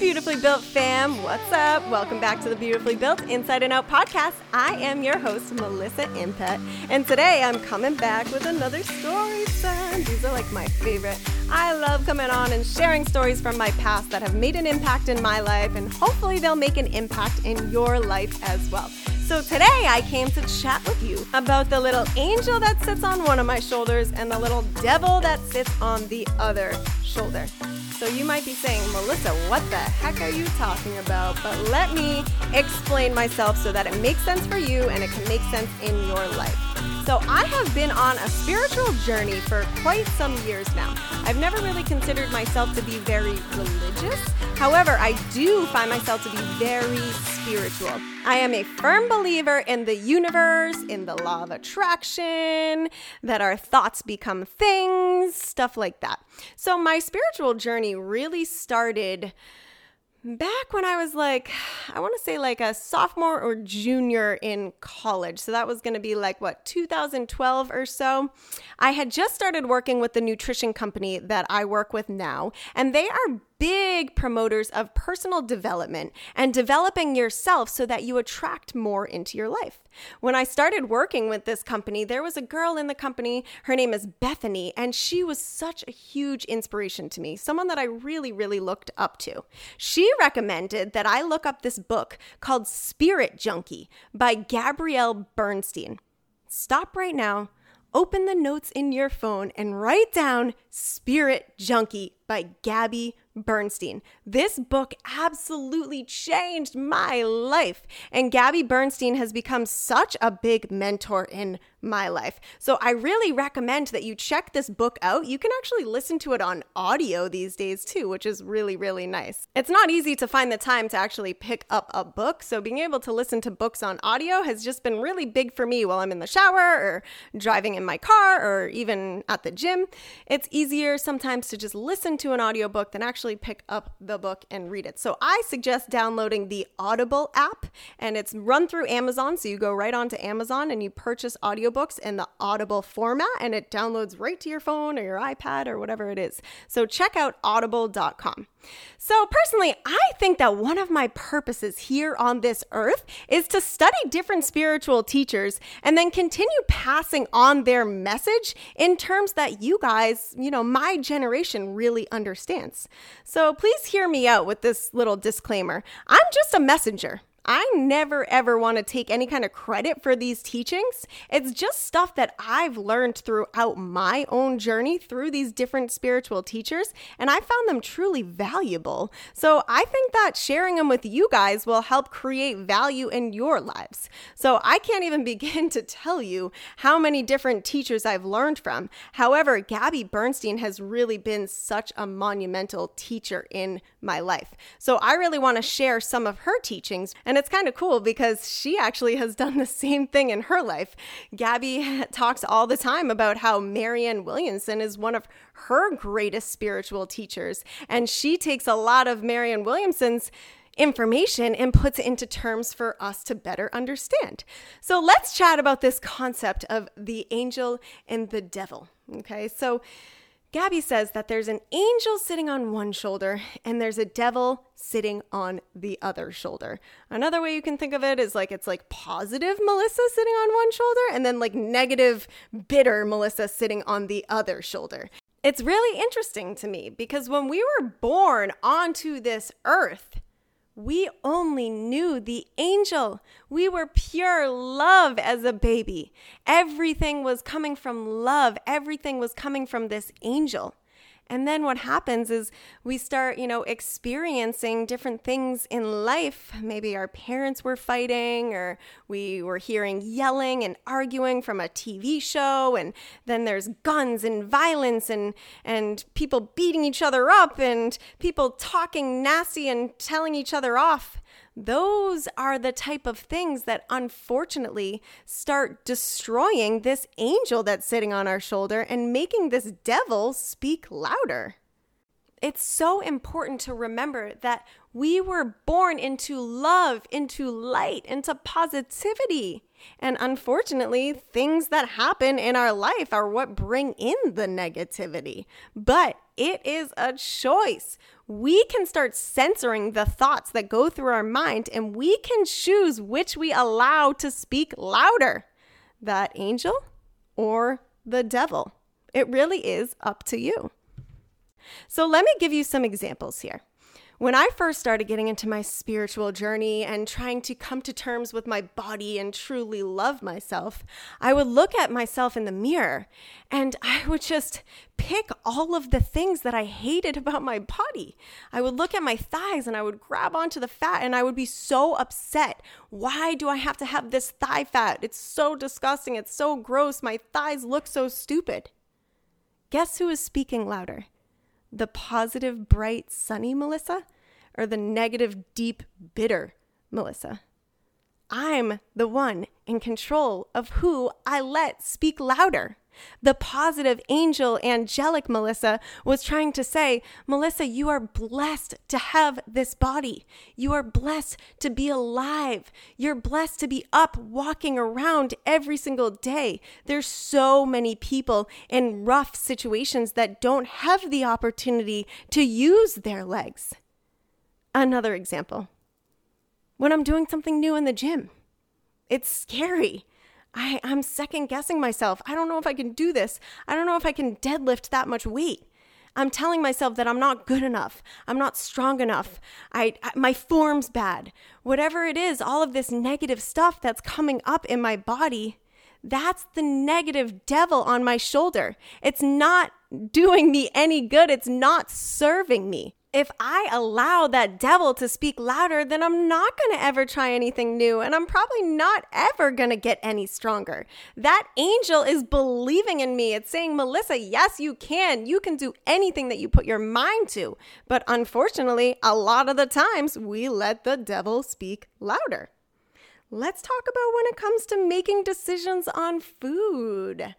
Beautifully Built fam. What's up? Welcome back to the Beautifully Built Inside and Out podcast. I am your host, Melissa Impet, and today I'm coming back with another story time. These are like my favorite. I love coming on and sharing stories from my past that have made an impact in my life, and hopefully they'll make an impact in your life as well. So today I came to chat with you about the little angel that sits on one of my shoulders and the little devil that sits on the other shoulder. So you might be saying, Melissa, what the heck are you talking about? But let me explain myself so that it makes sense for you and it can make sense in your life. So, I have been on a spiritual journey for quite some years now. I've never really considered myself to be very religious. However, I do find myself to be very spiritual. I am a firm believer in the universe, in the law of attraction, that our thoughts become things, stuff like that. So, my spiritual journey really started back when I was like, I want to say like a sophomore or junior in college. So that was going to be like what, 2012 or so. I had just started working with the nutrition company that I work with now, and they are big promoters of personal development and developing yourself so that you attract more into your life. When I started working with this company, there was a girl in the company. Her name is Bethany, and she was such a huge inspiration to me, someone that I really, really looked up to. She recommended that I look up this book called Spirit Junkie by Gabrielle Bernstein. Stop right now open the notes in your phone and write down Spirit Junkie by Gabby Bernstein. This book absolutely changed my life. And Gabby Bernstein has become such a big mentor in my life. So I really recommend that you check this book out. You can actually listen to it on audio these days too, which is really, really nice. It's not easy to find the time to actually pick up a book. So being able to listen to books on audio has just been really big for me while I'm in the shower or driving in my car or even at the gym. It's easier sometimes to just listen to an audiobook than actually pick up the book and read it. So I suggest downloading the Audible app and it's run through Amazon. So you go right onto Amazon and you purchase audio audiobooks in the Audible format and it downloads right to your phone or your iPad or whatever it is. So check out audible.com. So, personally, I think that one of my purposes here on this earth is to study different spiritual teachers and then continue passing on their message in terms that you guys, you know, my generation really understands. So, please hear me out with this little disclaimer I'm just a messenger. I never ever want to take any kind of credit for these teachings. It's just stuff that I've learned throughout my own journey through these different spiritual teachers, and I found them truly valuable. So I think that sharing them with you guys will help create value in your lives. So I can't even begin to tell you how many different teachers I've learned from. However, Gabby Bernstein has really been such a monumental teacher in my life. So I really want to share some of her teachings. And it's kind of cool because she actually has done the same thing in her life. Gabby talks all the time about how Marianne Williamson is one of her greatest spiritual teachers. And she takes a lot of Marianne Williamson's information and puts it into terms for us to better understand. So let's chat about this concept of the angel and the devil. Okay, so Gabby says that there's an angel sitting on one shoulder and there's a devil sitting on the other shoulder. Another way you can think of it is like it's like positive Melissa sitting on one shoulder and then like negative, bitter Melissa sitting on the other shoulder. It's really interesting to me because when we were born onto this earth, we only knew the angel. We were pure love as a baby. Everything was coming from love, everything was coming from this angel. And then what happens is we start, you know, experiencing different things in life. Maybe our parents were fighting, or we were hearing yelling and arguing from a TV show, and then there's guns and violence and and people beating each other up and people talking nasty and telling each other off. Those are the type of things that unfortunately start destroying this angel that's sitting on our shoulder and making this devil speak louder. It's so important to remember that we were born into love, into light, into positivity. And unfortunately, things that happen in our life are what bring in the negativity. But it is a choice. We can start censoring the thoughts that go through our mind and we can choose which we allow to speak louder that angel or the devil. It really is up to you. So, let me give you some examples here. When I first started getting into my spiritual journey and trying to come to terms with my body and truly love myself, I would look at myself in the mirror and I would just pick all of the things that I hated about my body. I would look at my thighs and I would grab onto the fat and I would be so upset. Why do I have to have this thigh fat? It's so disgusting. It's so gross. My thighs look so stupid. Guess who is speaking louder? The positive, bright, sunny Melissa or the negative, deep, bitter Melissa? I'm the one in control of who I let speak louder. The positive, angel, angelic Melissa was trying to say, Melissa, you are blessed to have this body. You are blessed to be alive. You're blessed to be up walking around every single day. There's so many people in rough situations that don't have the opportunity to use their legs. Another example when I'm doing something new in the gym, it's scary. I, I'm second guessing myself. I don't know if I can do this. I don't know if I can deadlift that much weight. I'm telling myself that I'm not good enough. I'm not strong enough. I, I, my form's bad. Whatever it is, all of this negative stuff that's coming up in my body, that's the negative devil on my shoulder. It's not doing me any good. It's not serving me if I allow that devil to speak louder, then I'm not going to ever try anything new and I'm probably not ever going to get any stronger. That angel is believing in me. It's saying, Melissa, yes, you can. You can do anything that you put your mind to. But unfortunately, a lot of the times we let the devil speak louder. Let's talk about when it comes to making decisions on food.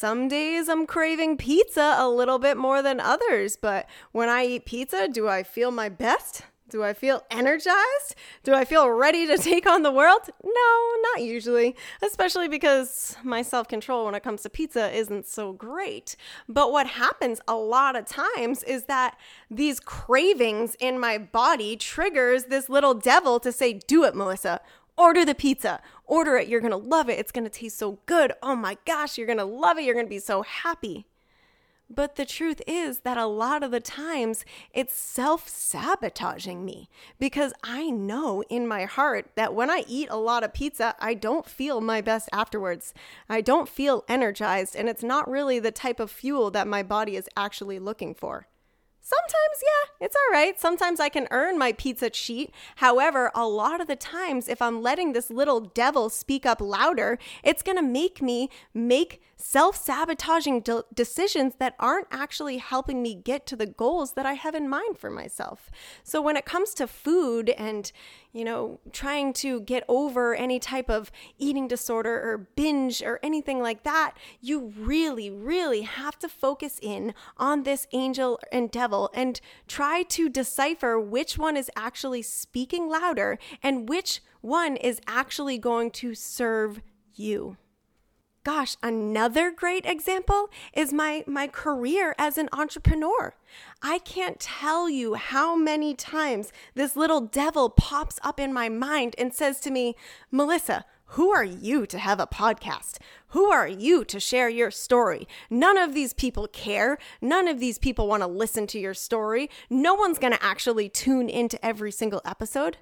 Some days I'm craving pizza a little bit more than others, but when I eat pizza, do I feel my best? Do I feel energized? Do I feel ready to take on the world? No, not usually, especially because my self control when it comes to pizza isn't so great. But what happens a lot of times is that these cravings in my body triggers this little devil to say, Do it, Melissa. Order the pizza. Order it. You're going to love it. It's going to taste so good. Oh my gosh, you're going to love it. You're going to be so happy. But the truth is that a lot of the times it's self sabotaging me because I know in my heart that when I eat a lot of pizza, I don't feel my best afterwards. I don't feel energized, and it's not really the type of fuel that my body is actually looking for. Sometimes, yeah, it's all right. Sometimes I can earn my pizza cheat. However, a lot of the times, if I'm letting this little devil speak up louder, it's going to make me make self sabotaging de- decisions that aren't actually helping me get to the goals that I have in mind for myself. So, when it comes to food and, you know, trying to get over any type of eating disorder or binge or anything like that, you really, really have to focus in on this angel and devil and try to decipher which one is actually speaking louder and which one is actually going to serve you gosh, another great example is my my career as an entrepreneur. I can't tell you how many times this little devil pops up in my mind and says to me, "Melissa, who are you to have a podcast? Who are you to share your story? None of these people care. None of these people want to listen to your story. No one's going to actually tune into every single episode.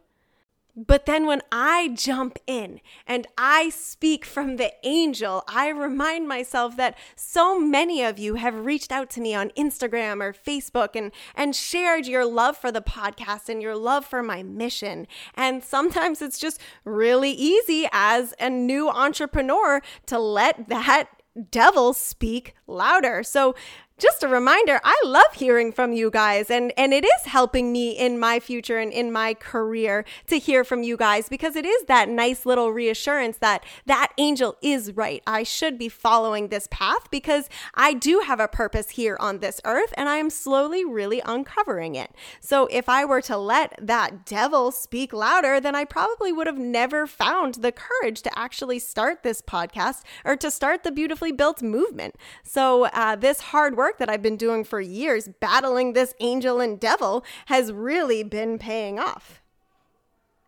But then when I jump in and I speak from the angel, I remind myself that so many of you have reached out to me on Instagram or Facebook and, and shared your love for the podcast and your love for my mission. And sometimes it's just really easy as a new entrepreneur to let that devil speak louder. So just a reminder, I love hearing from you guys and and it is helping me in my future and in my career to hear from you guys because it is that nice little reassurance that that angel is right. I should be following this path because I do have a purpose here on this earth and I am slowly really uncovering it. So if I were to let that devil speak louder, then I probably would have never found the courage to actually start this podcast or to start the beautifully built movement. So uh, this hard work work that I've been doing for years, battling this angel and devil, has really been paying off.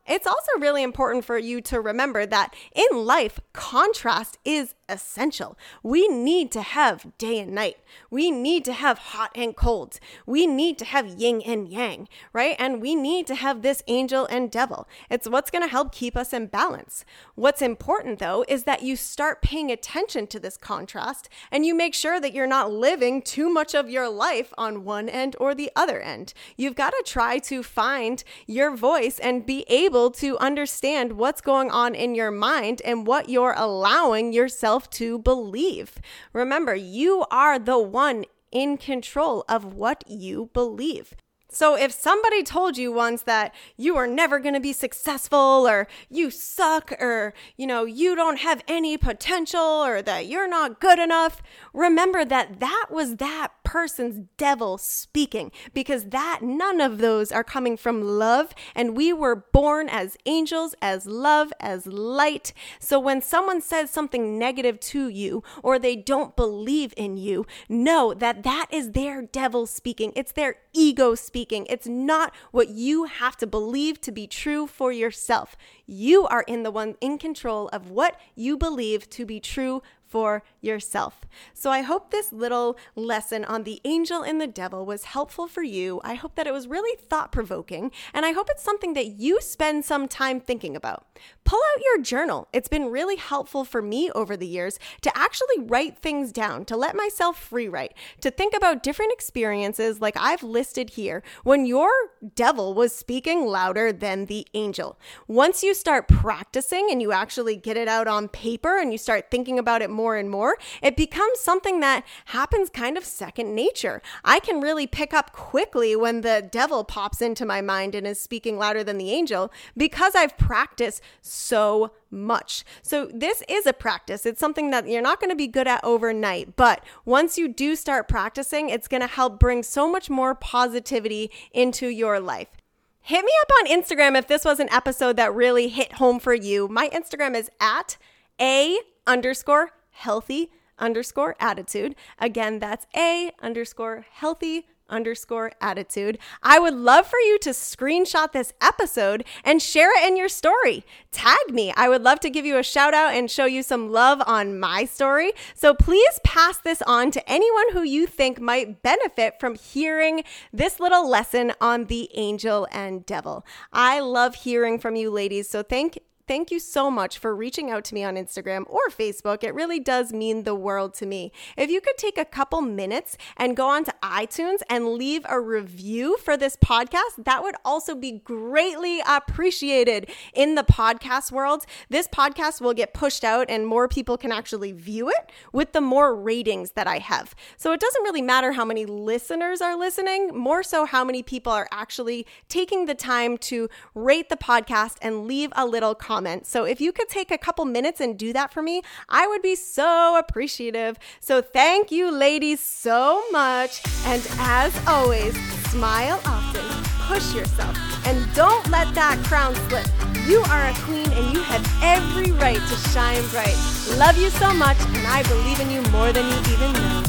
It's also really important for you to remember that in life, contrast is essential. We need to have day and night. We need to have hot and cold. We need to have yin and yang, right? And we need to have this angel and devil. It's what's going to help keep us in balance. What's important though is that you start paying attention to this contrast and you make sure that you're not living too much of your life on one end or the other end. You've got to try to find your voice and be able to understand what's going on in your mind and what you're allowing yourself yourself to believe. Remember, you are the one in control of what you believe. So if somebody told you once that you are never going to be successful or you suck or you know you don't have any potential or that you're not good enough, remember that that was that person's devil speaking because that none of those are coming from love and we were born as angels as love as light. So when someone says something negative to you or they don't believe in you know that that is their devil speaking. It's their ego speaking. It's not what you have to believe to be true for yourself. You are in the one in control of what you believe to be true for yourself. So I hope this little lesson on the angel and the devil was helpful for you. I hope that it was really thought provoking, and I hope it's something that you spend some time thinking about. Pull out your journal. It's been really helpful for me over the years to actually write things down, to let myself free write, to think about different experiences like I've listed here when your devil was speaking louder than the angel. Once you start practicing and you actually get it out on paper and you start thinking about it more and more, it becomes something that happens kind of second nature. I can really pick up quickly when the devil pops into my mind and is speaking louder than the angel because I've practiced so much. So, this is a practice. It's something that you're not going to be good at overnight, but once you do start practicing, it's going to help bring so much more positivity into your life. Hit me up on Instagram if this was an episode that really hit home for you. My Instagram is at a underscore healthy underscore attitude. Again, that's a underscore healthy underscore attitude. I would love for you to screenshot this episode and share it in your story. Tag me. I would love to give you a shout out and show you some love on my story. So please pass this on to anyone who you think might benefit from hearing this little lesson on the angel and devil. I love hearing from you ladies. So thank thank you so much for reaching out to me on Instagram or Facebook. It really does mean the world to me. If you could take a couple minutes and go onto iTunes and leave a review for this podcast, that would also be greatly appreciated in the podcast world. This podcast will get pushed out and more people can actually view it with the more ratings that I have. So it doesn't really matter how many listeners are listening, more so how many people are actually taking the time to rate the podcast and leave a little comment So if you could take a couple minutes and do that for me, I would be so appreciative. So thank you, ladies, so much. And as always, smile often, push yourself, and don't let that crown slip. You are a queen and you have every right to shine bright. Love you so much, and I believe in you more than you even know.